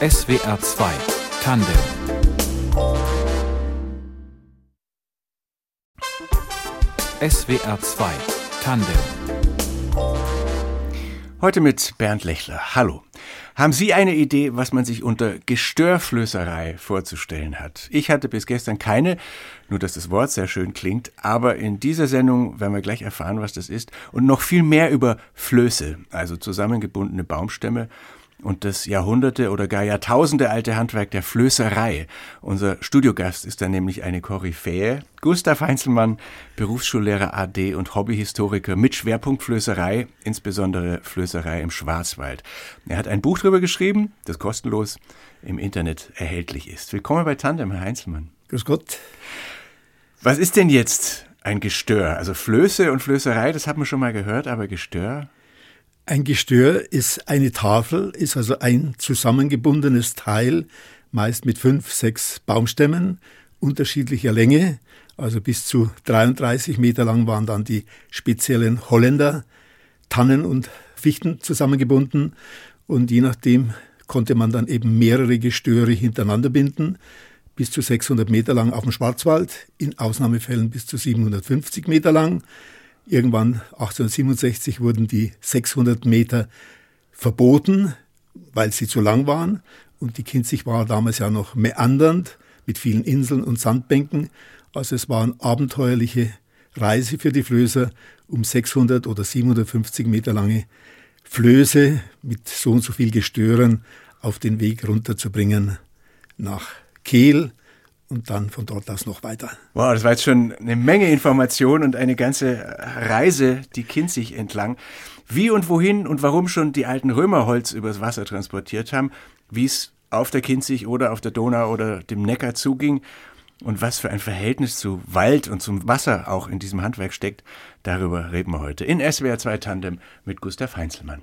SWR 2 Tandem SWR 2 Tandem Heute mit Bernd Lechler. Hallo. Haben Sie eine Idee, was man sich unter Gestörflößerei vorzustellen hat? Ich hatte bis gestern keine, nur dass das Wort sehr schön klingt, aber in dieser Sendung werden wir gleich erfahren, was das ist und noch viel mehr über Flöße, also zusammengebundene Baumstämme und das Jahrhunderte oder gar Jahrtausende alte Handwerk der Flößerei. Unser Studiogast ist dann nämlich eine Koryphäe, Gustav Heinzelmann, Berufsschullehrer AD und Hobbyhistoriker mit Schwerpunkt Flößerei, insbesondere Flößerei im Schwarzwald. Er hat ein Buch darüber geschrieben, das kostenlos im Internet erhältlich ist. Willkommen bei Tandem, Herr Heinzelmann. Grüß Gott. Was ist denn jetzt ein Gestör? Also Flöße und Flößerei, das hat man schon mal gehört, aber Gestör? Ein Gestör ist eine Tafel, ist also ein zusammengebundenes Teil, meist mit fünf, sechs Baumstämmen unterschiedlicher Länge. Also bis zu 33 Meter lang waren dann die speziellen Holländer, Tannen und Fichten zusammengebunden. Und je nachdem konnte man dann eben mehrere Gestöre hintereinander binden, bis zu 600 Meter lang auf dem Schwarzwald, in Ausnahmefällen bis zu 750 Meter lang. Irgendwann 1867 wurden die 600 Meter verboten, weil sie zu lang waren. Und die Kinzig war damals ja noch meandernd mit vielen Inseln und Sandbänken. Also es war eine abenteuerliche Reise für die Flößer, um 600 oder 750 Meter lange Flöße mit so und so viel Gestören auf den Weg runterzubringen nach Kehl und dann von dort aus noch weiter. Wow, das war jetzt schon eine Menge Information und eine ganze Reise die Kinzig entlang. Wie und wohin und warum schon die alten Römer Holz übers Wasser transportiert haben, wie es auf der Kinzig oder auf der Donau oder dem Neckar zuging und was für ein Verhältnis zu Wald und zum Wasser auch in diesem Handwerk steckt, darüber reden wir heute in SWR 2 Tandem mit Gustav Heinzelmann.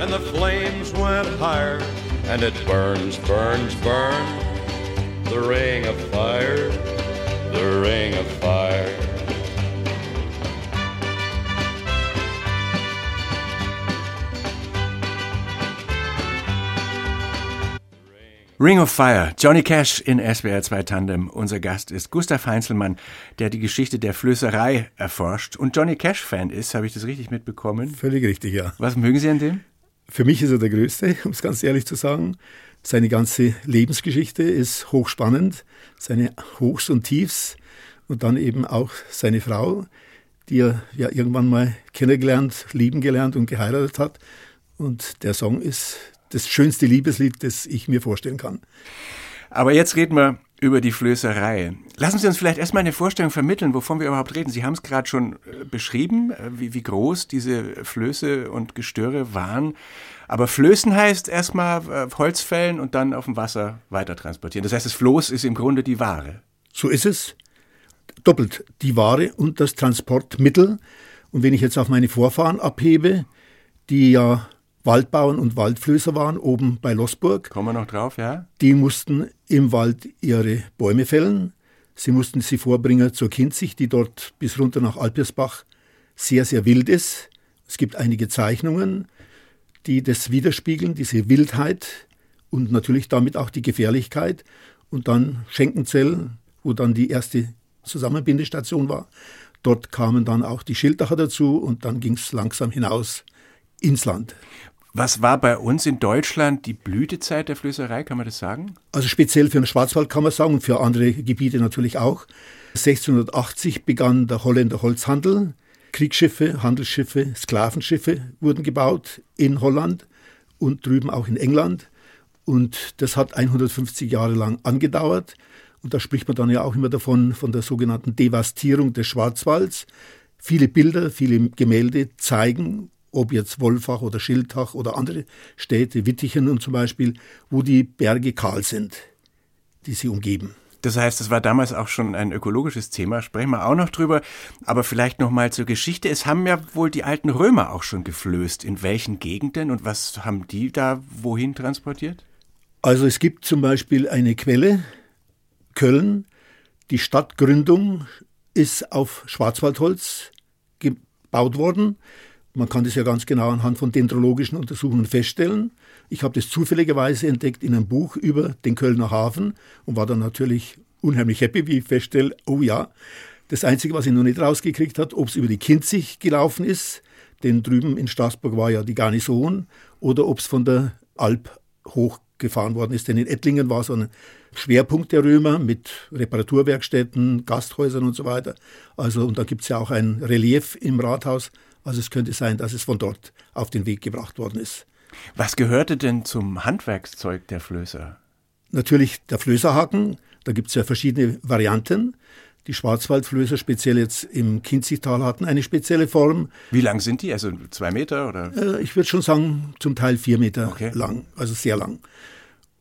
and the flames went higher. And it burns, burns, burns, the ring of fire, the ring of fire. Ring of Fire, Johnny Cash in SWR 2 Tandem. Unser Gast ist Gustav Heinzelmann, der die Geschichte der Flößerei erforscht und Johnny Cash-Fan ist. Habe ich das richtig mitbekommen? Völlig richtig, ja. Was mögen Sie an dem? Für mich ist er der Größte, um es ganz ehrlich zu sagen. Seine ganze Lebensgeschichte ist hochspannend, seine Hochs und Tiefs und dann eben auch seine Frau, die er ja irgendwann mal kennengelernt, lieben gelernt und geheiratet hat. Und der Song ist das schönste Liebeslied, das ich mir vorstellen kann. Aber jetzt reden wir über die Flößerei. Lassen Sie uns vielleicht erstmal eine Vorstellung vermitteln, wovon wir überhaupt reden. Sie haben es gerade schon äh, beschrieben, äh, wie, wie groß diese Flöße und Gestöre waren. Aber Flößen heißt erstmal äh, Holz fällen und dann auf dem Wasser weiter transportieren. Das heißt, das Floß ist im Grunde die Ware. So ist es. Doppelt die Ware und das Transportmittel. Und wenn ich jetzt auf meine Vorfahren abhebe, die ja Waldbauern und Waldflößer waren, oben bei Lossburg. Kommen wir noch drauf, ja? Die mussten im Wald ihre Bäume fällen. Sie mussten sie vorbringen zur Kinzig, die dort bis runter nach Alpersbach sehr, sehr wild ist. Es gibt einige Zeichnungen, die das widerspiegeln, diese Wildheit und natürlich damit auch die Gefährlichkeit. Und dann Schenkenzell, wo dann die erste Zusammenbindestation war. Dort kamen dann auch die Schildacher dazu und dann ging es langsam hinaus ins Land. Was war bei uns in Deutschland die Blütezeit der Flößerei, kann man das sagen? Also speziell für den Schwarzwald kann man sagen und für andere Gebiete natürlich auch. 1680 begann der Holländer Holzhandel. Kriegsschiffe, Handelsschiffe, Sklavenschiffe wurden gebaut in Holland und drüben auch in England. Und das hat 150 Jahre lang angedauert. Und da spricht man dann ja auch immer davon, von der sogenannten Devastierung des Schwarzwalds. Viele Bilder, viele Gemälde zeigen, ob jetzt Wolfach oder Schildach oder andere Städte, Wittichen und zum Beispiel, wo die Berge kahl sind, die sie umgeben. Das heißt, es war damals auch schon ein ökologisches Thema, sprechen wir auch noch drüber. Aber vielleicht noch mal zur Geschichte. Es haben ja wohl die alten Römer auch schon geflößt. In welchen Gegenden und was haben die da wohin transportiert? Also es gibt zum Beispiel eine Quelle, Köln. Die Stadtgründung ist auf Schwarzwaldholz gebaut worden. Man kann das ja ganz genau anhand von dendrologischen Untersuchungen feststellen. Ich habe das zufälligerweise entdeckt in einem Buch über den Kölner Hafen und war dann natürlich unheimlich happy, wie ich feststelle, oh ja. Das Einzige, was ich noch nicht rausgekriegt habe, ob es über die Kinzig gelaufen ist, denn drüben in Straßburg war ja die Garnison, oder ob es von der Alp hochgefahren worden ist. Denn in Ettlingen war so ein Schwerpunkt der Römer mit Reparaturwerkstätten, Gasthäusern und so weiter. Also, und da gibt es ja auch ein Relief im Rathaus. Also es könnte sein, dass es von dort auf den Weg gebracht worden ist. Was gehörte denn zum Handwerkszeug der Flößer? Natürlich der Flößerhaken. Da gibt es ja verschiedene Varianten. Die Schwarzwaldflößer, speziell jetzt im Kinzigtal, hatten eine spezielle Form. Wie lang sind die? Also zwei Meter oder? Äh, ich würde schon sagen, zum Teil vier Meter okay. lang, also sehr lang.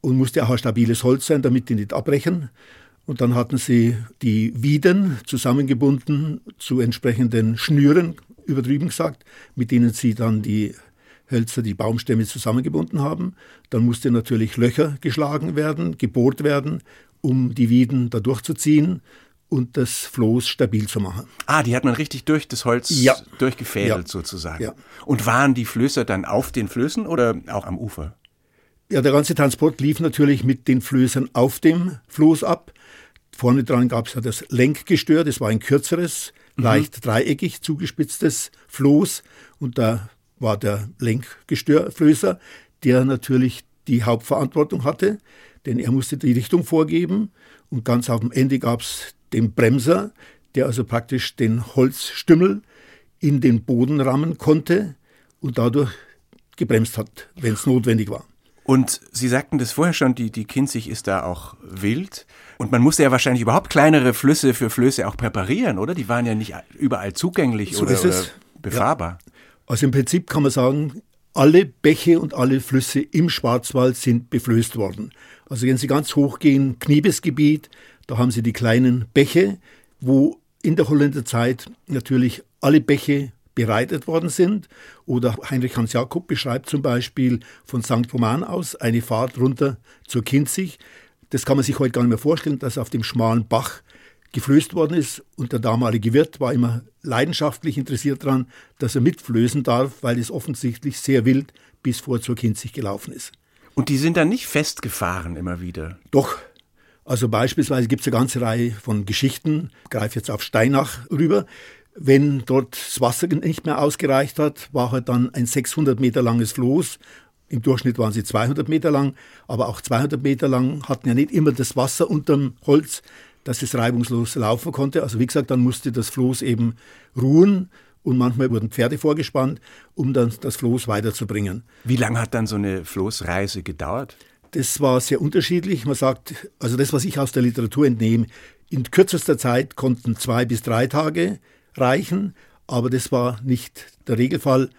Und musste auch ein stabiles Holz sein, damit die nicht abbrechen. Und dann hatten sie die Wieden zusammengebunden zu entsprechenden Schnüren, übertrieben gesagt, mit denen sie dann die Hölzer, die Baumstämme zusammengebunden haben. Dann musste natürlich Löcher geschlagen werden, gebohrt werden, um die Wieden da durchzuziehen und das Floß stabil zu machen. Ah, die hat man richtig durch das Holz ja. durchgefädelt ja. sozusagen. Ja. Und waren die Flößer dann auf den Flößen oder auch am Ufer? Ja, der ganze Transport lief natürlich mit den Flößern auf dem Floß ab. Vorne dran gab es ja das Lenkgestör, das war ein kürzeres, mhm. leicht dreieckig zugespitztes Floß und da war der Lenkgestörflößer, der natürlich die Hauptverantwortung hatte, denn er musste die Richtung vorgeben und ganz auf dem Ende gab es den Bremser, der also praktisch den Holzstümmel in den Boden rammen konnte und dadurch gebremst hat, wenn es notwendig war. Und Sie sagten das vorher schon, die, die Kinzig ist da auch wild. Und man musste ja wahrscheinlich überhaupt kleinere Flüsse für Flöße auch präparieren, oder? Die waren ja nicht überall zugänglich so oder, oder, befahrbar. Ja. Also im Prinzip kann man sagen, alle Bäche und alle Flüsse im Schwarzwald sind beflößt worden. Also wenn Sie ganz hoch gehen, Kniebesgebiet, da haben Sie die kleinen Bäche, wo in der Holländerzeit natürlich alle Bäche bereitet worden sind. Oder Heinrich Hans Jakob beschreibt zum Beispiel von St. Roman aus eine Fahrt runter zur Kinzig. Das kann man sich heute gar nicht mehr vorstellen, dass auf dem schmalen Bach geflößt worden ist. Und der damalige Wirt war immer leidenschaftlich interessiert daran, dass er mitflößen darf, weil es offensichtlich sehr wild bis vor zur Kinzig gelaufen ist. Und die sind dann nicht festgefahren immer wieder? Doch. Also beispielsweise gibt es eine ganze Reihe von Geschichten, ich greife jetzt auf Steinach rüber. Wenn dort das Wasser nicht mehr ausgereicht hat, war halt dann ein 600 Meter langes Floß. Im Durchschnitt waren sie 200 Meter lang, aber auch 200 Meter lang hatten ja nicht immer das Wasser unterm Holz dass es reibungslos laufen konnte. Also wie gesagt, dann musste das Floß eben ruhen und manchmal wurden Pferde vorgespannt, um dann das Floß weiterzubringen. Wie lange hat dann so eine Floßreise gedauert? Das war sehr unterschiedlich. Man sagt, also das, was ich aus der Literatur entnehme, in kürzester Zeit konnten zwei bis drei Tage reichen, aber das war nicht der Regelfall.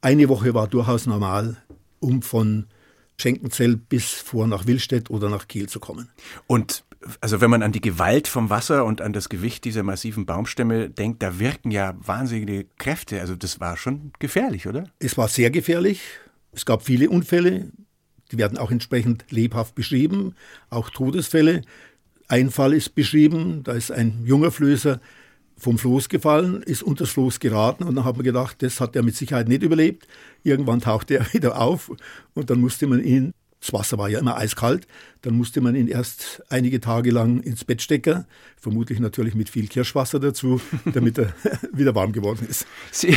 Eine Woche war durchaus normal, um von Schenkenzell bis vor nach Willstedt oder nach Kiel zu kommen. Und also wenn man an die Gewalt vom Wasser und an das Gewicht dieser massiven Baumstämme denkt, da wirken ja wahnsinnige Kräfte. Also das war schon gefährlich, oder? Es war sehr gefährlich. Es gab viele Unfälle. Die werden auch entsprechend lebhaft beschrieben, auch Todesfälle. Ein Fall ist beschrieben, da ist ein junger Flößer vom Floß gefallen, ist unter das Floß geraten und dann hat man gedacht, das hat er mit Sicherheit nicht überlebt. Irgendwann tauchte er wieder auf und dann musste man ihn das Wasser war ja immer eiskalt. Dann musste man ihn erst einige Tage lang ins Bett stecken, vermutlich natürlich mit viel Kirschwasser dazu, damit er wieder warm geworden ist. Sie,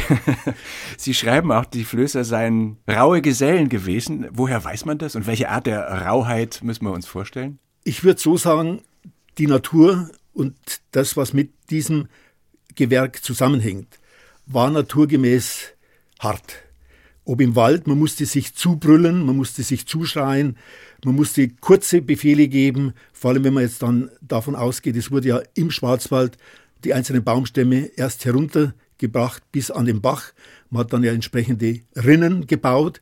Sie schreiben auch, die Flößer seien raue Gesellen gewesen. Woher weiß man das und welche Art der Rauheit müssen wir uns vorstellen? Ich würde so sagen, die Natur und das, was mit diesem Gewerk zusammenhängt, war naturgemäß hart. ob im Wald, man musste sich zubrüllen, man musste sich zuschreien, man musste kurze Befehle geben, vor allem wenn man jetzt dann davon ausgeht, es wurde ja im Schwarzwald die einzelnen Baumstämme erst heruntergebracht bis an den Bach. Man hat dann ja entsprechende Rinnen gebaut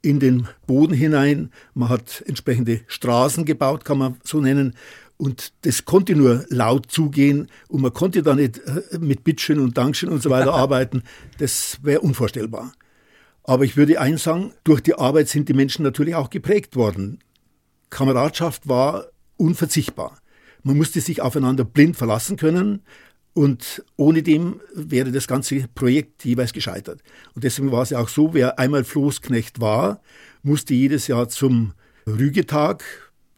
in den Boden hinein, man hat entsprechende Straßen gebaut, kann man so nennen, und das konnte nur laut zugehen und man konnte da nicht äh, mit Bittchen und Dankchen und so weiter arbeiten. Das wäre unvorstellbar. Aber ich würde eins sagen, durch die Arbeit sind die Menschen natürlich auch geprägt worden. Kameradschaft war unverzichtbar. Man musste sich aufeinander blind verlassen können und ohne dem wäre das ganze Projekt jeweils gescheitert. Und deswegen war es ja auch so, wer einmal Floßknecht war, musste jedes Jahr zum Rügetag,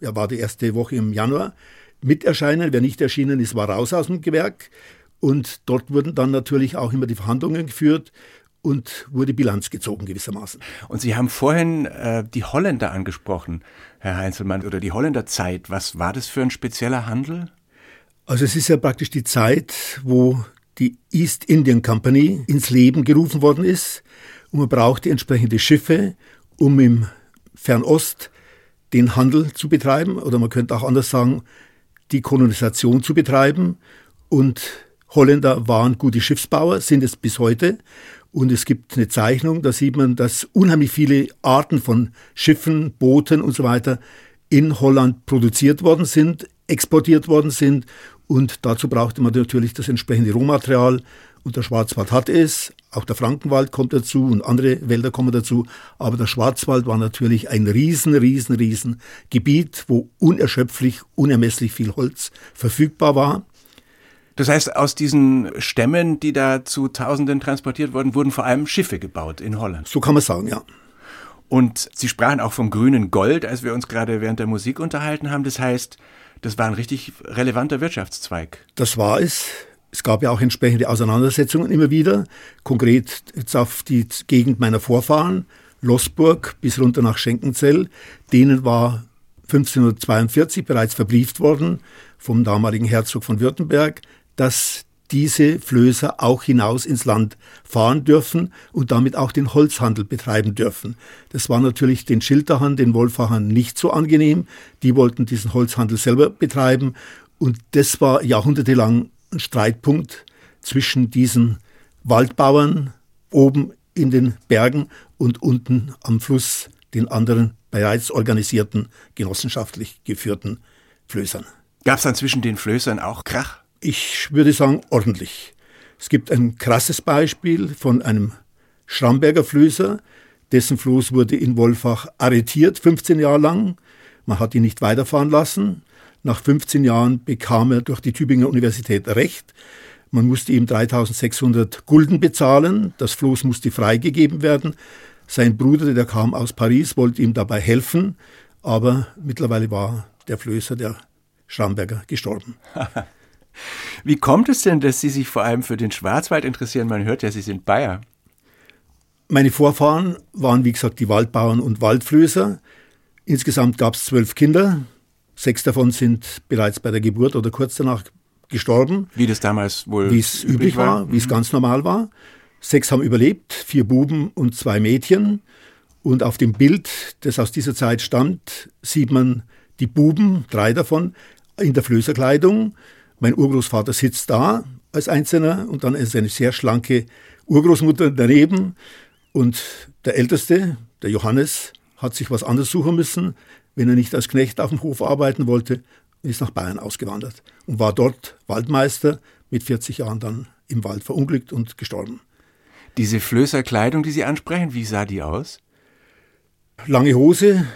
er war die erste Woche im Januar, mit erscheinen. Wer nicht erschienen ist, war raus aus dem Gewerk. Und dort wurden dann natürlich auch immer die Verhandlungen geführt und wurde Bilanz gezogen gewissermaßen. Und Sie haben vorhin äh, die Holländer angesprochen, Herr Heinzelmann, oder die Holländerzeit. Was war das für ein spezieller Handel? Also es ist ja praktisch die Zeit, wo die East Indian Company ins Leben gerufen worden ist und man brauchte entsprechende Schiffe, um im Fernost den Handel zu betreiben oder man könnte auch anders sagen, die Kolonisation zu betreiben und Holländer waren gute Schiffsbauer, sind es bis heute und es gibt eine Zeichnung, da sieht man, dass unheimlich viele Arten von Schiffen, Booten und so weiter in Holland produziert worden sind, exportiert worden sind. Und dazu brauchte man natürlich das entsprechende Rohmaterial. Und der Schwarzwald hat es, auch der Frankenwald kommt dazu und andere Wälder kommen dazu. Aber der Schwarzwald war natürlich ein riesen, riesen, riesen Gebiet, wo unerschöpflich, unermesslich viel Holz verfügbar war. Das heißt, aus diesen Stämmen, die da zu Tausenden transportiert wurden, wurden vor allem Schiffe gebaut in Holland. So kann man sagen, ja. Und Sie sprachen auch vom grünen Gold, als wir uns gerade während der Musik unterhalten haben. Das heißt, das war ein richtig relevanter Wirtschaftszweig. Das war es. Es gab ja auch entsprechende Auseinandersetzungen immer wieder. Konkret jetzt auf die Gegend meiner Vorfahren, Lossburg bis runter nach Schenkenzell. Denen war 1542 bereits verbrieft worden vom damaligen Herzog von Württemberg, dass diese Flößer auch hinaus ins Land fahren dürfen und damit auch den Holzhandel betreiben dürfen. Das war natürlich den Schilderhahn, den Wolfachern nicht so angenehm. Die wollten diesen Holzhandel selber betreiben und das war jahrhundertelang ein Streitpunkt zwischen diesen Waldbauern oben in den Bergen und unten am Fluss den anderen bereits organisierten, genossenschaftlich geführten Flößern. Gab es dann zwischen den Flößern auch Krach? Ich würde sagen, ordentlich. Es gibt ein krasses Beispiel von einem Schramberger Flößer, dessen Floß wurde in Wolfach arretiert, 15 Jahre lang. Man hat ihn nicht weiterfahren lassen. Nach 15 Jahren bekam er durch die Tübinger Universität Recht. Man musste ihm 3600 Gulden bezahlen. Das Floß musste freigegeben werden. Sein Bruder, der kam aus Paris, wollte ihm dabei helfen. Aber mittlerweile war der Flößer, der Schramberger, gestorben. Wie kommt es denn, dass Sie sich vor allem für den Schwarzwald interessieren? Man hört ja, Sie sind Bayer. Meine Vorfahren waren, wie gesagt, die Waldbauern und Waldflößer. Insgesamt gab es zwölf Kinder. Sechs davon sind bereits bei der Geburt oder kurz danach gestorben. Wie das damals wohl Wie es üblich war, war wie es mhm. ganz normal war. Sechs haben überlebt, vier Buben und zwei Mädchen. Und auf dem Bild, das aus dieser Zeit stammt, sieht man die Buben, drei davon, in der Flößerkleidung. Mein Urgroßvater sitzt da als Einzelner und dann ist eine sehr schlanke Urgroßmutter daneben. Und der Älteste, der Johannes, hat sich was anderes suchen müssen, wenn er nicht als Knecht auf dem Hof arbeiten wollte, ist nach Bayern ausgewandert und war dort Waldmeister, mit 40 Jahren dann im Wald verunglückt und gestorben. Diese Flößerkleidung, die Sie ansprechen, wie sah die aus? Lange Hose.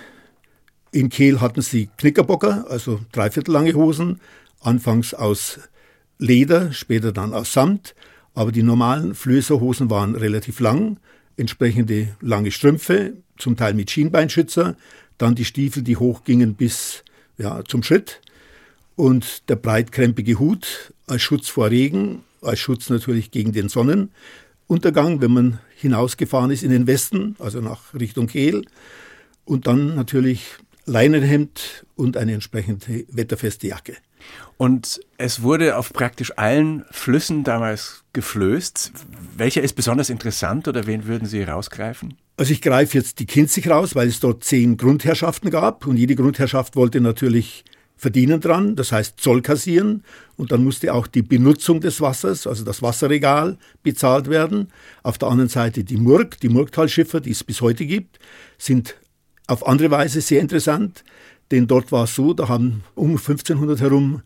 In Kehl hatten sie Knickerbocker, also dreiviertel lange Hosen, anfangs aus Leder, später dann aus Samt, aber die normalen Flößerhosen waren relativ lang, entsprechende lange Strümpfe, zum Teil mit Schienbeinschützer, dann die Stiefel, die hochgingen bis ja, zum Schritt und der breitkrempige Hut als Schutz vor Regen, als Schutz natürlich gegen den Sonnenuntergang, wenn man hinausgefahren ist in den Westen, also nach Richtung Kehl. Und dann natürlich Leinenhemd und eine entsprechende wetterfeste Jacke. Und es wurde auf praktisch allen Flüssen damals geflößt. Welcher ist besonders interessant oder wen würden Sie rausgreifen? Also ich greife jetzt die Kinzig raus, weil es dort zehn Grundherrschaften gab und jede Grundherrschaft wollte natürlich verdienen dran, das heißt Zoll kassieren und dann musste auch die Benutzung des Wassers, also das Wasserregal, bezahlt werden. Auf der anderen Seite die Murg, die Murgtalschiffer, die es bis heute gibt, sind auf andere Weise sehr interessant, denn dort war es so, da haben um 1500 herum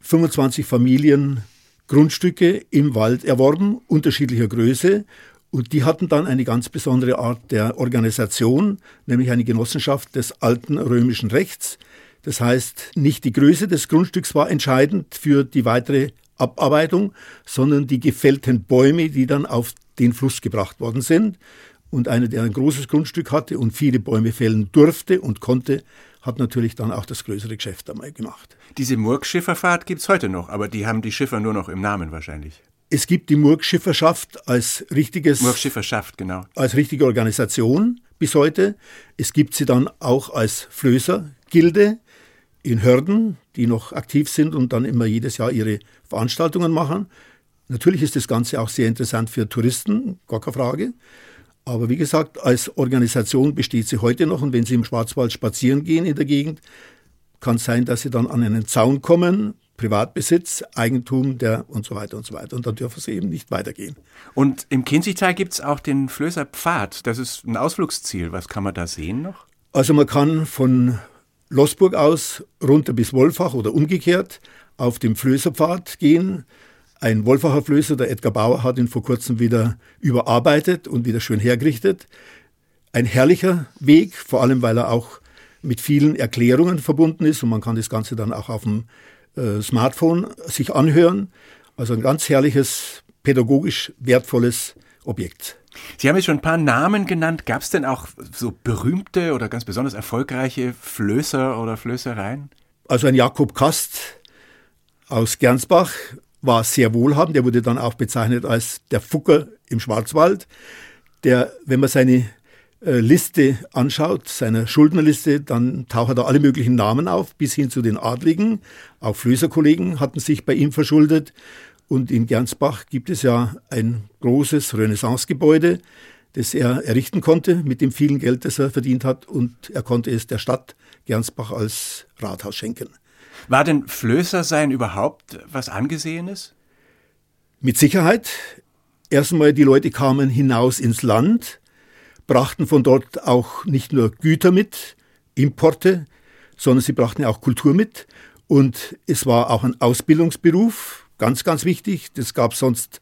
25 Familien Grundstücke im Wald erworben, unterschiedlicher Größe. Und die hatten dann eine ganz besondere Art der Organisation, nämlich eine Genossenschaft des alten römischen Rechts. Das heißt, nicht die Größe des Grundstücks war entscheidend für die weitere Abarbeitung, sondern die gefällten Bäume, die dann auf den Fluss gebracht worden sind. Und einer, der ein großes Grundstück hatte und viele Bäume fällen durfte und konnte, hat natürlich dann auch das größere Geschäft einmal gemacht. Diese Murgschifferfahrt gibt es heute noch, aber die haben die Schiffer nur noch im Namen wahrscheinlich. Es gibt die Murgschifferschaft als richtiges Murgschifferschaft, genau. Als richtige Organisation bis heute. Es gibt sie dann auch als Flößergilde in Hörden, die noch aktiv sind und dann immer jedes Jahr ihre Veranstaltungen machen. Natürlich ist das Ganze auch sehr interessant für Touristen, gar keine Frage. Aber wie gesagt, als Organisation besteht sie heute noch und wenn Sie im Schwarzwald spazieren gehen in der Gegend, kann es sein, dass Sie dann an einen Zaun kommen, Privatbesitz, Eigentum der und so weiter und so weiter. Und dann dürfen Sie eben nicht weitergehen. Und im Kinzigtal gibt es auch den Flößer Pfad. Das ist ein Ausflugsziel. Was kann man da sehen noch? Also man kann von Lossburg aus runter bis Wolfach oder umgekehrt auf dem Flößerpfad gehen. Ein Wolfacher Flößer, der Edgar Bauer, hat ihn vor kurzem wieder überarbeitet und wieder schön hergerichtet. Ein herrlicher Weg, vor allem weil er auch mit vielen Erklärungen verbunden ist und man kann das Ganze dann auch auf dem äh, Smartphone sich anhören. Also ein ganz herrliches, pädagogisch wertvolles Objekt. Sie haben jetzt schon ein paar Namen genannt. Gab es denn auch so berühmte oder ganz besonders erfolgreiche Flößer oder Flößereien? Also ein Jakob Kast aus Gernsbach war sehr wohlhabend. Der wurde dann auch bezeichnet als der Fucker im Schwarzwald, der, wenn man seine Liste anschaut, seiner Schuldnerliste, dann tauchen da alle möglichen Namen auf, bis hin zu den Adligen. Auch Flößerkollegen hatten sich bei ihm verschuldet. Und in Gernsbach gibt es ja ein großes Renaissancegebäude, das er errichten konnte mit dem vielen Geld, das er verdient hat. Und er konnte es der Stadt Gernsbach als Rathaus schenken. War denn Flößer sein überhaupt was Angesehenes? Mit Sicherheit. Erstmal, die Leute kamen hinaus ins Land, brachten von dort auch nicht nur Güter mit, Importe, sondern sie brachten auch Kultur mit. Und es war auch ein Ausbildungsberuf, ganz, ganz wichtig. Das gab es sonst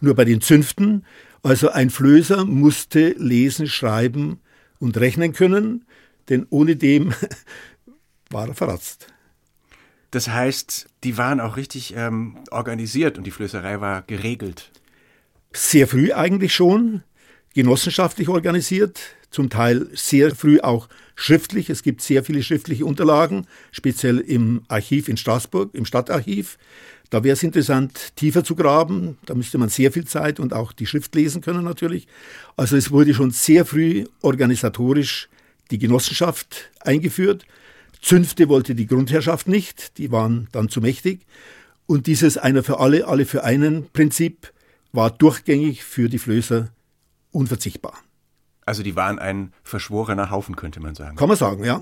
nur bei den Zünften. Also ein Flößer musste lesen, schreiben und rechnen können, denn ohne dem war er verratzt. Das heißt, die waren auch richtig ähm, organisiert und die Flößerei war geregelt. Sehr früh eigentlich schon, genossenschaftlich organisiert, zum Teil sehr früh auch schriftlich. Es gibt sehr viele schriftliche Unterlagen, speziell im Archiv in Straßburg, im Stadtarchiv. Da wäre es interessant, tiefer zu graben. Da müsste man sehr viel Zeit und auch die Schrift lesen können natürlich. Also es wurde schon sehr früh organisatorisch die Genossenschaft eingeführt. Zünfte wollte die Grundherrschaft nicht, die waren dann zu mächtig. Und dieses einer für alle, alle für einen Prinzip war durchgängig für die Flößer unverzichtbar. Also die waren ein verschworener Haufen, könnte man sagen. Kann man sagen, ja.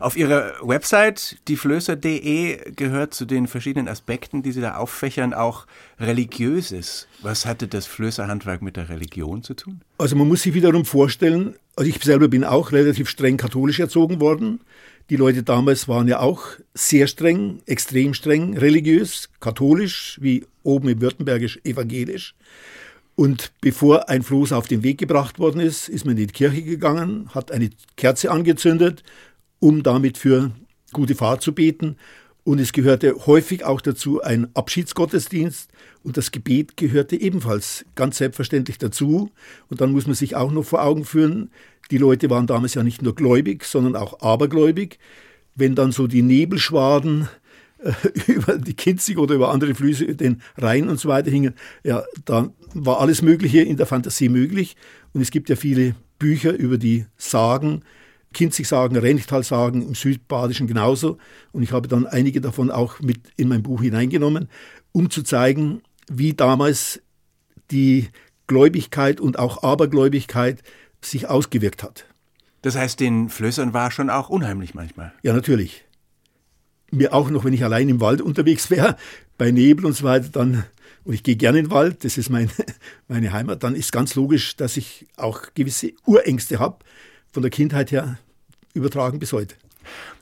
Auf Ihrer Website, dieflößer.de, gehört zu den verschiedenen Aspekten, die Sie da auffächern, auch Religiöses. Was hatte das Flößerhandwerk mit der Religion zu tun? Also man muss sich wiederum vorstellen, also ich selber bin auch relativ streng katholisch erzogen worden. Die Leute damals waren ja auch sehr streng, extrem streng, religiös, katholisch, wie oben im Württembergisch evangelisch. Und bevor ein Floß auf den Weg gebracht worden ist, ist man in die Kirche gegangen, hat eine Kerze angezündet, um damit für gute Fahrt zu beten. Und es gehörte häufig auch dazu ein Abschiedsgottesdienst und das Gebet gehörte ebenfalls ganz selbstverständlich dazu. Und dann muss man sich auch noch vor Augen führen, die Leute waren damals ja nicht nur gläubig, sondern auch abergläubig. Wenn dann so die Nebelschwaden über die Kinzig oder über andere Flüsse, den Rhein und so weiter hingen, ja, da war alles Mögliche in der Fantasie möglich. Und es gibt ja viele Bücher über die Sagen, Kinzig-Sagen, Rennchtal-Sagen, im Südbadischen genauso. Und ich habe dann einige davon auch mit in mein Buch hineingenommen, um zu zeigen, wie damals die Gläubigkeit und auch Abergläubigkeit sich ausgewirkt hat. Das heißt, den Flößern war schon auch unheimlich manchmal. Ja, natürlich. Mir auch noch, wenn ich allein im Wald unterwegs wäre, bei Nebel und so weiter, dann, und ich gehe gerne in den Wald, das ist mein, meine Heimat, dann ist ganz logisch, dass ich auch gewisse Urängste habe, von der Kindheit her übertragen bis heute.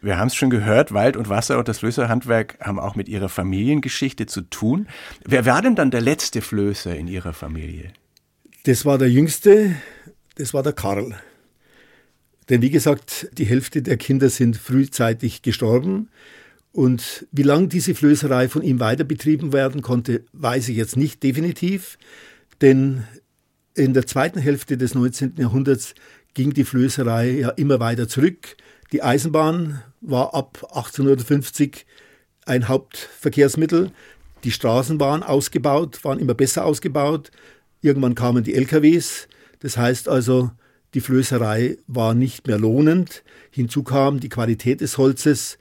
Wir haben es schon gehört, Wald und Wasser und das Flößerhandwerk haben auch mit ihrer Familiengeschichte zu tun. Wer war denn dann der letzte Flößer in Ihrer Familie? Das war der jüngste, das war der Karl. Denn wie gesagt, die Hälfte der Kinder sind frühzeitig gestorben. Und wie lange diese Flößerei von ihm weiter betrieben werden konnte, weiß ich jetzt nicht definitiv. Denn in der zweiten Hälfte des 19. Jahrhunderts ging die Flößerei ja immer weiter zurück. Die Eisenbahn war ab 1850 ein Hauptverkehrsmittel. Die Straßen waren ausgebaut, waren immer besser ausgebaut. Irgendwann kamen die LKWs. Das heißt also, die Flößerei war nicht mehr lohnend. Hinzu kam die Qualität des Holzes,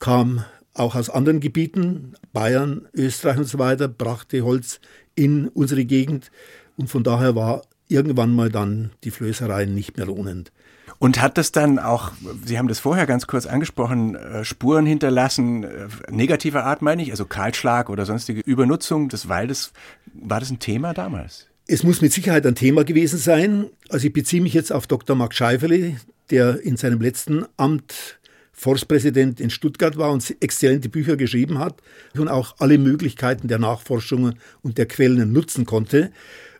kam auch aus anderen Gebieten, Bayern, Österreich und so weiter, brachte Holz in unsere Gegend. Und von daher war irgendwann mal dann die Flößerei nicht mehr lohnend. Und hat das dann auch, Sie haben das vorher ganz kurz angesprochen, äh, Spuren hinterlassen, äh, negativer Art meine ich, also Kahlschlag oder sonstige Übernutzung des Waldes, war das ein Thema damals? Es muss mit Sicherheit ein Thema gewesen sein. Also ich beziehe mich jetzt auf Dr. Mark Scheiferle, der in seinem letzten Amt Forstpräsident in Stuttgart war und exzellente Bücher geschrieben hat und auch alle Möglichkeiten der Nachforschungen und der Quellen nutzen konnte.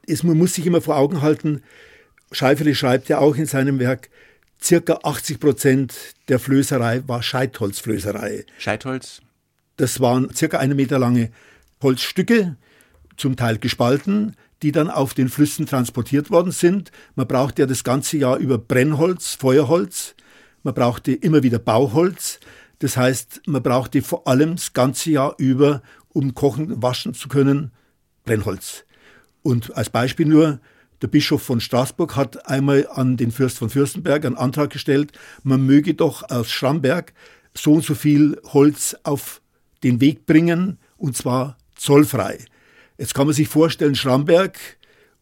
Es, man muss sich immer vor Augen halten, Scheiferle schreibt ja auch in seinem Werk, circa 80 Prozent der Flößerei war Scheitholzflößerei. Scheitholz? Das waren circa eine Meter lange Holzstücke, zum Teil gespalten, die dann auf den Flüssen transportiert worden sind. Man brauchte ja das ganze Jahr über Brennholz, Feuerholz. Man brauchte immer wieder Bauholz. Das heißt, man brauchte vor allem das ganze Jahr über, um kochen, waschen zu können, Brennholz. Und als Beispiel nur, der Bischof von Straßburg hat einmal an den Fürst von Fürstenberg einen Antrag gestellt, man möge doch aus Schramberg so und so viel Holz auf den Weg bringen, und zwar zollfrei. Jetzt kann man sich vorstellen, Schramberg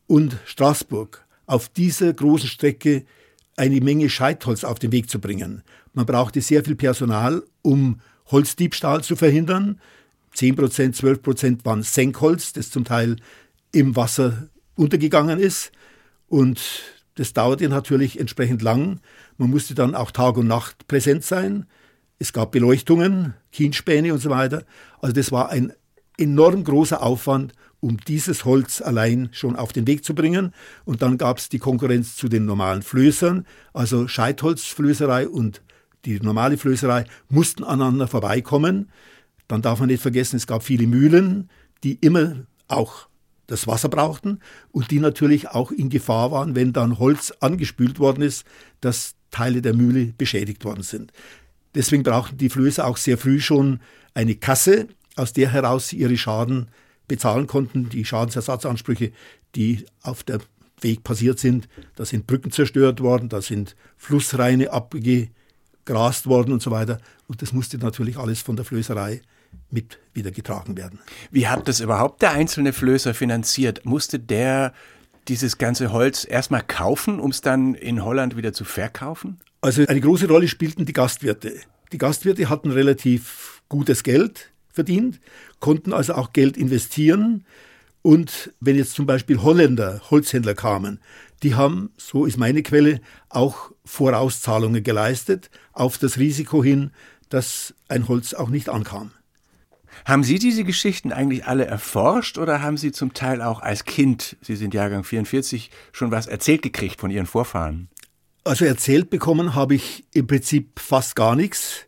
und Straßburg auf dieser großen Strecke eine Menge Scheitholz auf den Weg zu bringen. Man brauchte sehr viel Personal, um Holzdiebstahl zu verhindern. 10 Prozent, 12 Prozent waren Senkholz, das zum Teil im Wasser untergegangen ist. Und das dauerte natürlich entsprechend lang. Man musste dann auch Tag und Nacht präsent sein. Es gab Beleuchtungen, Kienspäne und so weiter. Also das war ein enorm großer Aufwand, um dieses Holz allein schon auf den Weg zu bringen. Und dann gab es die Konkurrenz zu den normalen Flößern, also Scheitholzflößerei und die normale Flößerei mussten aneinander vorbeikommen. Dann darf man nicht vergessen, es gab viele Mühlen, die immer auch das Wasser brauchten und die natürlich auch in Gefahr waren, wenn dann Holz angespült worden ist, dass Teile der Mühle beschädigt worden sind. Deswegen brauchten die Flößer auch sehr früh schon eine Kasse, aus der heraus sie ihre Schaden bezahlen konnten, die Schadensersatzansprüche, die auf der Weg passiert sind. Da sind Brücken zerstört worden, da sind Flussreine abgegrast worden und so weiter. Und das musste natürlich alles von der Flößerei mit wieder getragen werden. Wie hat das überhaupt der einzelne Flößer finanziert? Musste der dieses ganze Holz erstmal kaufen, um es dann in Holland wieder zu verkaufen? Also eine große Rolle spielten die Gastwirte. Die Gastwirte hatten relativ gutes Geld verdient, konnten also auch Geld investieren. Und wenn jetzt zum Beispiel Holländer, Holzhändler kamen, die haben, so ist meine Quelle, auch Vorauszahlungen geleistet auf das Risiko hin, dass ein Holz auch nicht ankam. Haben Sie diese Geschichten eigentlich alle erforscht oder haben Sie zum Teil auch als Kind, Sie sind Jahrgang 44, schon was erzählt gekriegt von Ihren Vorfahren? Also erzählt bekommen habe ich im Prinzip fast gar nichts.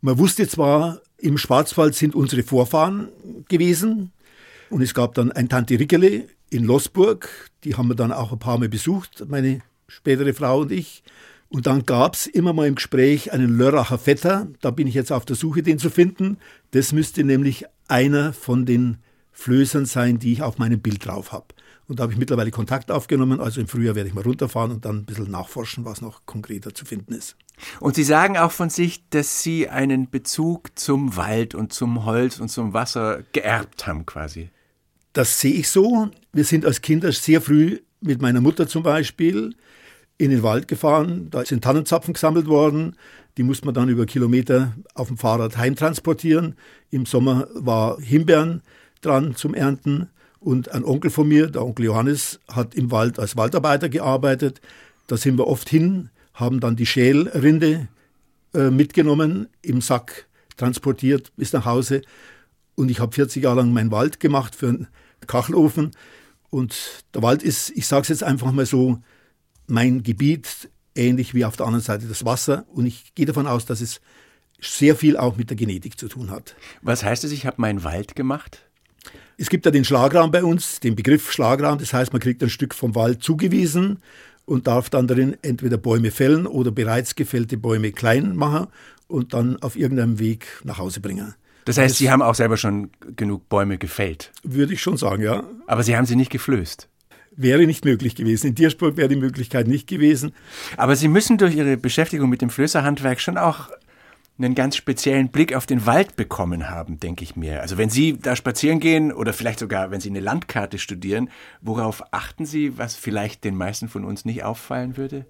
Man wusste zwar, im Schwarzwald sind unsere Vorfahren gewesen und es gab dann ein Tante Rickele in Lossburg, die haben wir dann auch ein paar Mal besucht, meine spätere Frau und ich. Und dann gab es immer mal im Gespräch einen Lörracher Vetter, da bin ich jetzt auf der Suche, den zu finden. Das müsste nämlich einer von den Flößern sein, die ich auf meinem Bild drauf habe. Und da habe ich mittlerweile Kontakt aufgenommen. Also im Frühjahr werde ich mal runterfahren und dann ein bisschen nachforschen, was noch konkreter zu finden ist. Und Sie sagen auch von sich, dass Sie einen Bezug zum Wald und zum Holz und zum Wasser geerbt haben quasi. Das sehe ich so. Wir sind als Kinder sehr früh mit meiner Mutter zum Beispiel in den Wald gefahren. Da sind Tannenzapfen gesammelt worden. Die musste man dann über Kilometer auf dem Fahrrad heimtransportieren. Im Sommer war Himbeeren dran zum Ernten. Und ein Onkel von mir, der Onkel Johannes, hat im Wald als Waldarbeiter gearbeitet. Da sind wir oft hin, haben dann die Schälrinde äh, mitgenommen, im Sack transportiert bis nach Hause. Und ich habe 40 Jahre lang meinen Wald gemacht für einen Kachelofen. Und der Wald ist, ich sage es jetzt einfach mal so, mein Gebiet, ähnlich wie auf der anderen Seite das Wasser. Und ich gehe davon aus, dass es sehr viel auch mit der Genetik zu tun hat. Was heißt es, ich habe meinen Wald gemacht? Es gibt ja den Schlagraum bei uns, den Begriff Schlagraum. Das heißt, man kriegt ein Stück vom Wald zugewiesen und darf dann darin entweder Bäume fällen oder bereits gefällte Bäume klein machen und dann auf irgendeinem Weg nach Hause bringen. Das heißt, das Sie haben auch selber schon genug Bäume gefällt? Würde ich schon sagen, ja. Aber Sie haben sie nicht geflößt? Wäre nicht möglich gewesen. In Diersburg wäre die Möglichkeit nicht gewesen. Aber Sie müssen durch Ihre Beschäftigung mit dem Flößerhandwerk schon auch einen ganz speziellen Blick auf den Wald bekommen haben, denke ich mir. Also wenn Sie da spazieren gehen oder vielleicht sogar, wenn Sie eine Landkarte studieren, worauf achten Sie, was vielleicht den meisten von uns nicht auffallen würde?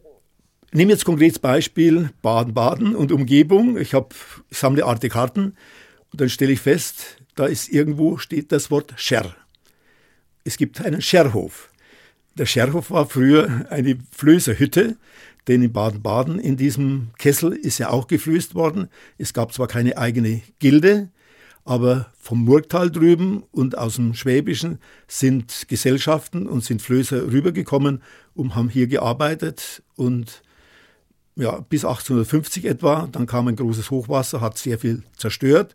Nehmen jetzt konkretes Beispiel Baden-Baden und Umgebung. Ich, hab, ich sammle Arte Karten und dann stelle ich fest, da ist irgendwo steht das Wort Scher. Es gibt einen Scherhof. Der Scherhof war früher eine Flößerhütte, denn in Baden-Baden in diesem Kessel ist ja auch geflößt worden. Es gab zwar keine eigene Gilde, aber vom Murgtal drüben und aus dem Schwäbischen sind Gesellschaften und sind Flößer rübergekommen und haben hier gearbeitet und ja, bis 1850 etwa. Dann kam ein großes Hochwasser, hat sehr viel zerstört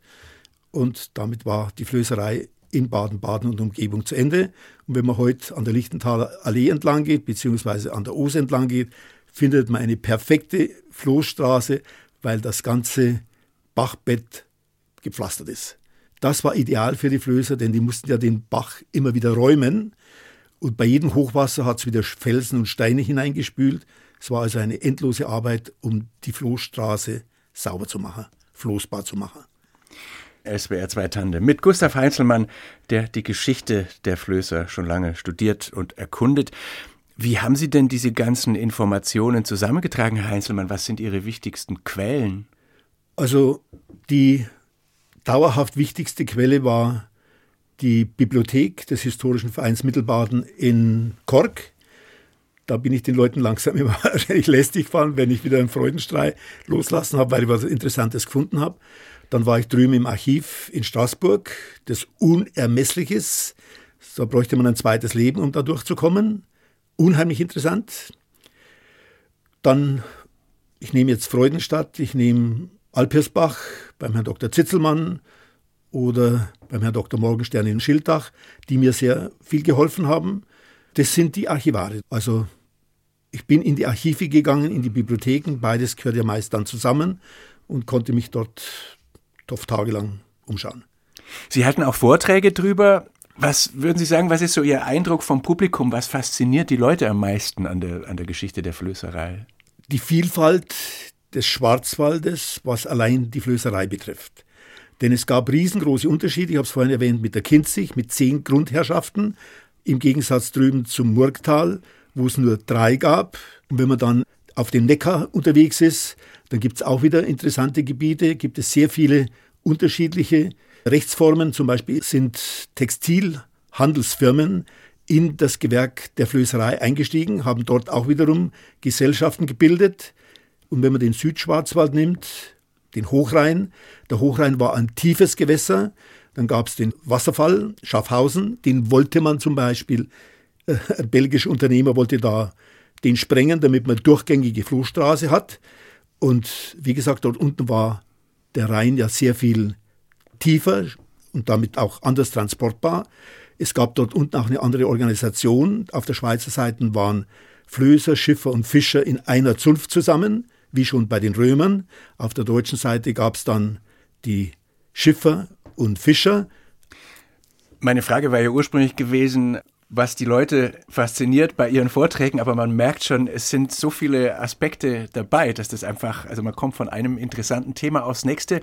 und damit war die Flößerei in Baden-Baden und Umgebung zu Ende. Und wenn man heute an der Lichtenthaler Allee entlang geht, beziehungsweise an der Oos entlang geht, findet man eine perfekte Floßstraße, weil das ganze Bachbett gepflastert ist. Das war ideal für die Flößer, denn die mussten ja den Bach immer wieder räumen. Und bei jedem Hochwasser hat es wieder Felsen und Steine hineingespült. Es war also eine endlose Arbeit, um die Floßstraße sauber zu machen, floßbar zu machen. SWR 2 Tande mit Gustav Heinzelmann, der die Geschichte der Flößer schon lange studiert und erkundet. Wie haben Sie denn diese ganzen Informationen zusammengetragen, Herr Heinzelmann? Was sind Ihre wichtigsten Quellen? Also die dauerhaft wichtigste Quelle war die Bibliothek des Historischen Vereins Mittelbaden in Kork. Da bin ich den Leuten langsam immer wahrscheinlich lästig gefallen, wenn ich wieder einen Freudenstrei loslassen habe, weil ich was Interessantes gefunden habe. Dann war ich drüben im Archiv in Straßburg, das Unermessliches. Da bräuchte man ein zweites Leben, um da durchzukommen. Unheimlich interessant. Dann, ich nehme jetzt Freudenstadt, ich nehme Alpirsbach beim Herrn Dr. Zitzelmann oder beim Herrn Dr. Morgenstern in Schildach, die mir sehr viel geholfen haben. Das sind die Archivare. Also ich bin in die Archive gegangen, in die Bibliotheken, beides gehört ja meist dann zusammen und konnte mich dort oft tagelang umschauen. Sie hatten auch Vorträge drüber. Was würden Sie sagen, was ist so Ihr Eindruck vom Publikum? Was fasziniert die Leute am meisten an der, an der Geschichte der Flößerei? Die Vielfalt des Schwarzwaldes, was allein die Flößerei betrifft. Denn es gab riesengroße Unterschiede, ich habe es vorhin erwähnt, mit der Kinzig, mit zehn Grundherrschaften, im Gegensatz drüben zum Murgtal, wo es nur drei gab. Und wenn man dann auf dem Neckar unterwegs ist, dann gibt es auch wieder interessante Gebiete, gibt es sehr viele unterschiedliche Rechtsformen. Zum Beispiel sind Textilhandelsfirmen in das Gewerk der Flößerei eingestiegen, haben dort auch wiederum Gesellschaften gebildet. Und wenn man den Südschwarzwald nimmt, den Hochrhein, der Hochrhein war ein tiefes Gewässer, dann gab es den Wasserfall Schaffhausen, den wollte man zum Beispiel, äh, ein belgischer Unternehmer wollte da den sprengen, damit man durchgängige Flussstraße hat. Und wie gesagt, dort unten war der Rhein ja sehr viel tiefer und damit auch anders transportbar. Es gab dort unten auch eine andere Organisation. Auf der Schweizer Seite waren Flößer, Schiffer und Fischer in einer Zunft zusammen, wie schon bei den Römern. Auf der deutschen Seite gab es dann die Schiffer und Fischer. Meine Frage war ja ursprünglich gewesen, was die Leute fasziniert bei ihren Vorträgen, aber man merkt schon, es sind so viele Aspekte dabei, dass das einfach, also man kommt von einem interessanten Thema aufs nächste,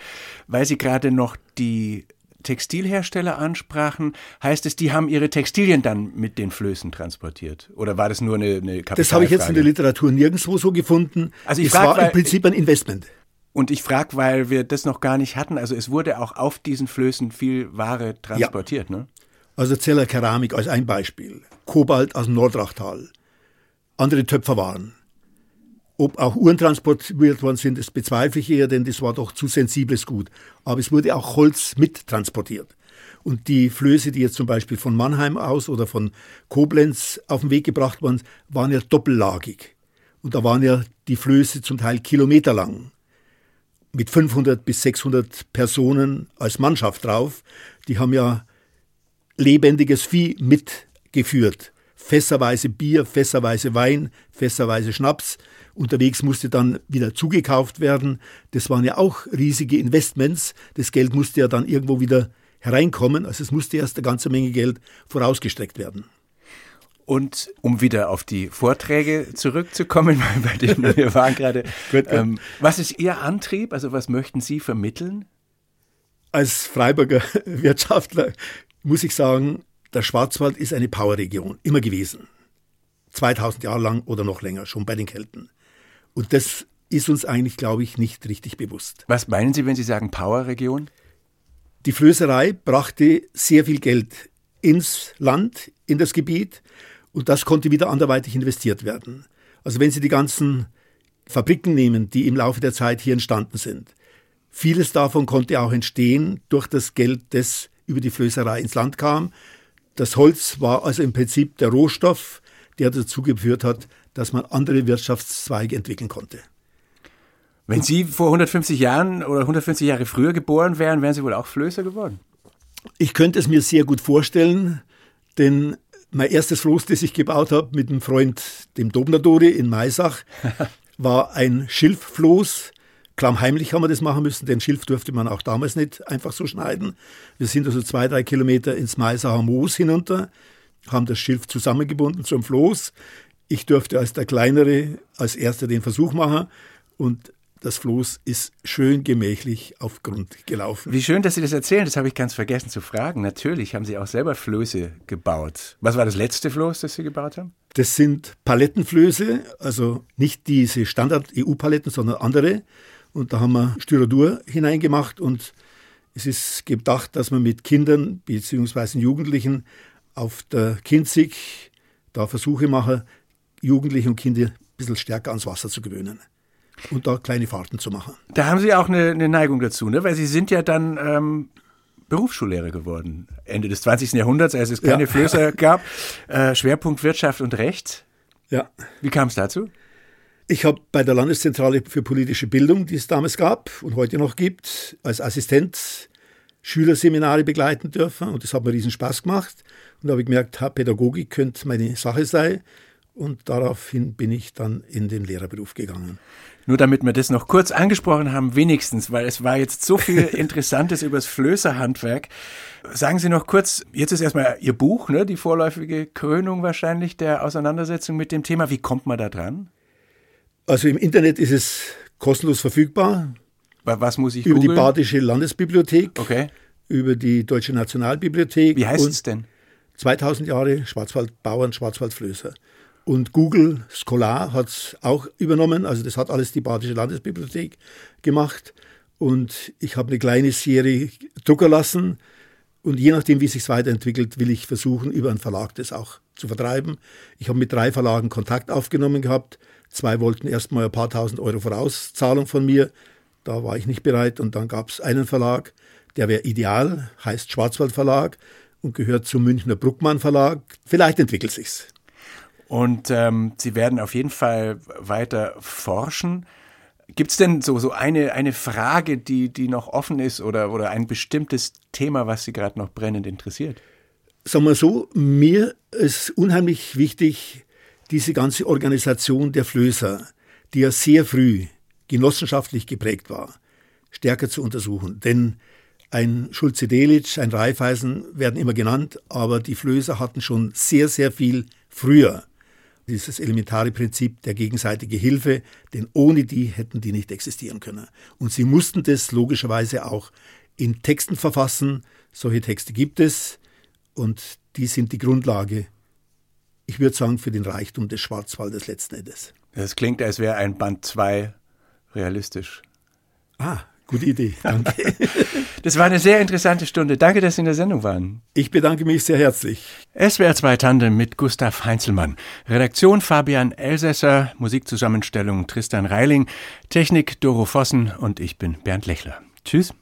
weil Sie gerade noch die Textilhersteller ansprachen, heißt es, die haben ihre Textilien dann mit den Flößen transportiert? Oder war das nur eine, eine Das habe ich jetzt in der Literatur nirgendwo so gefunden. Also ich es frag, war im Prinzip ein Investment. Und ich frage, weil wir das noch gar nicht hatten, also es wurde auch auf diesen Flößen viel Ware transportiert, ja. ne? Also Zeller Keramik als ein Beispiel. Kobalt aus dem Nordrachtal. Andere Töpferwaren. Ob auch Uhren transportiert worden sind, das bezweifle ich eher, denn das war doch zu sensibles Gut. Aber es wurde auch Holz mittransportiert. Und die Flöße, die jetzt zum Beispiel von Mannheim aus oder von Koblenz auf den Weg gebracht waren, waren ja doppellagig. Und da waren ja die Flöße zum Teil kilometerlang. Mit 500 bis 600 Personen als Mannschaft drauf. Die haben ja lebendiges Vieh mitgeführt. Fässerweise Bier, fässerweise Wein, fässerweise Schnaps. Unterwegs musste dann wieder zugekauft werden. Das waren ja auch riesige Investments. Das Geld musste ja dann irgendwo wieder hereinkommen. Also es musste erst eine ganze Menge Geld vorausgestreckt werden. Und um wieder auf die Vorträge zurückzukommen, bei denen wir waren gerade, ähm, was ist Ihr Antrieb? Also was möchten Sie vermitteln? Als Freiburger Wirtschaftler muss ich sagen, der Schwarzwald ist eine Powerregion, immer gewesen. 2000 Jahre lang oder noch länger, schon bei den Kelten. Und das ist uns eigentlich, glaube ich, nicht richtig bewusst. Was meinen Sie, wenn Sie sagen Powerregion? Die Flößerei brachte sehr viel Geld ins Land, in das Gebiet und das konnte wieder anderweitig investiert werden. Also wenn Sie die ganzen Fabriken nehmen, die im Laufe der Zeit hier entstanden sind, vieles davon konnte auch entstehen durch das Geld, das über die Flößerei ins Land kam. Das Holz war also im Prinzip der Rohstoff, der dazu geführt hat, dass man andere Wirtschaftszweige entwickeln konnte. Wenn Sie vor 150 Jahren oder 150 Jahre früher geboren wären, wären Sie wohl auch Flößer geworden? Ich könnte es mir sehr gut vorstellen, denn mein erstes Floß, das ich gebaut habe mit einem Freund, dem Dobnadori in Maisach, war ein Schilffloß. Klammheimlich haben wir das machen müssen, denn Schilf durfte man auch damals nicht einfach so schneiden. Wir sind also zwei, drei Kilometer ins Maisacher Moos hinunter, haben das Schilf zusammengebunden zum Floß. Ich durfte als der Kleinere als Erster den Versuch machen und das Floß ist schön gemächlich auf Grund gelaufen. Wie schön, dass Sie das erzählen. Das habe ich ganz vergessen zu fragen. Natürlich haben Sie auch selber Flöße gebaut. Was war das letzte Floß, das Sie gebaut haben? Das sind Palettenflöße, also nicht diese Standard-EU-Paletten, sondern andere. Und da haben wir Styrodur hineingemacht und es ist gedacht, dass man mit Kindern bzw. Jugendlichen auf der Kinzig da Versuche mache, Jugendliche und Kinder ein bisschen stärker ans Wasser zu gewöhnen und da kleine Fahrten zu machen. Da haben Sie auch eine, eine Neigung dazu, ne? weil Sie sind ja dann ähm, Berufsschullehrer geworden. Ende des 20. Jahrhunderts, als es keine ja. Flößer gab. Äh, Schwerpunkt Wirtschaft und Recht. Ja. Wie kam es dazu? Ich habe bei der Landeszentrale für politische Bildung, die es damals gab und heute noch gibt, als Assistent Schülerseminare begleiten dürfen und das hat mir riesen Spaß gemacht. Und da habe ich gemerkt, Pädagogik könnte meine Sache sein. Und daraufhin bin ich dann in den Lehrerberuf gegangen. Nur damit wir das noch kurz angesprochen haben, wenigstens, weil es war jetzt so viel Interessantes über das Flößerhandwerk. Sagen Sie noch kurz, jetzt ist erstmal Ihr Buch, ne, die vorläufige Krönung wahrscheinlich der Auseinandersetzung mit dem Thema. Wie kommt man da dran? Also im Internet ist es kostenlos verfügbar. Was muss ich Über googlen? die Badische Landesbibliothek. Okay. Über die Deutsche Nationalbibliothek. Wie heißt es denn? 2000 Jahre Schwarzwaldbauern, Schwarzwaldflößer. Und Google Scholar hat es auch übernommen. Also das hat alles die Badische Landesbibliothek gemacht. Und ich habe eine kleine Serie drucken lassen. Und je nachdem, wie es sich weiterentwickelt, will ich versuchen, über einen Verlag das auch zu vertreiben. Ich habe mit drei Verlagen Kontakt aufgenommen gehabt. Zwei wollten erstmal ein paar tausend Euro Vorauszahlung von mir. Da war ich nicht bereit. Und dann gab es einen Verlag, der wäre ideal, heißt Schwarzwald Verlag und gehört zum Münchner Bruckmann Verlag. Vielleicht entwickelt sich's. Und ähm, Sie werden auf jeden Fall weiter forschen. Gibt es denn so, so eine, eine Frage, die, die noch offen ist oder, oder ein bestimmtes Thema, was Sie gerade noch brennend interessiert? Sagen wir so, mir ist unheimlich wichtig, diese ganze Organisation der Flößer, die ja sehr früh genossenschaftlich geprägt war, stärker zu untersuchen. Denn ein Schulze-Delitzsch, ein Raiffeisen werden immer genannt, aber die Flößer hatten schon sehr, sehr viel früher dieses elementare Prinzip der gegenseitigen Hilfe, denn ohne die hätten die nicht existieren können. Und sie mussten das logischerweise auch in Texten verfassen, Solche Texte gibt es und die sind die Grundlage, ich würde sagen, für den Reichtum des Schwarzwaldes letzten Endes. Das klingt, als wäre ein Band 2 realistisch. Ah, gute Idee. Danke. das war eine sehr interessante Stunde. Danke, dass Sie in der Sendung waren. Ich bedanke mich sehr herzlich. SWR 2 Tandem mit Gustav Heinzelmann. Redaktion Fabian Elsässer, Musikzusammenstellung Tristan Reiling, Technik Doro Vossen und ich bin Bernd Lechler. Tschüss.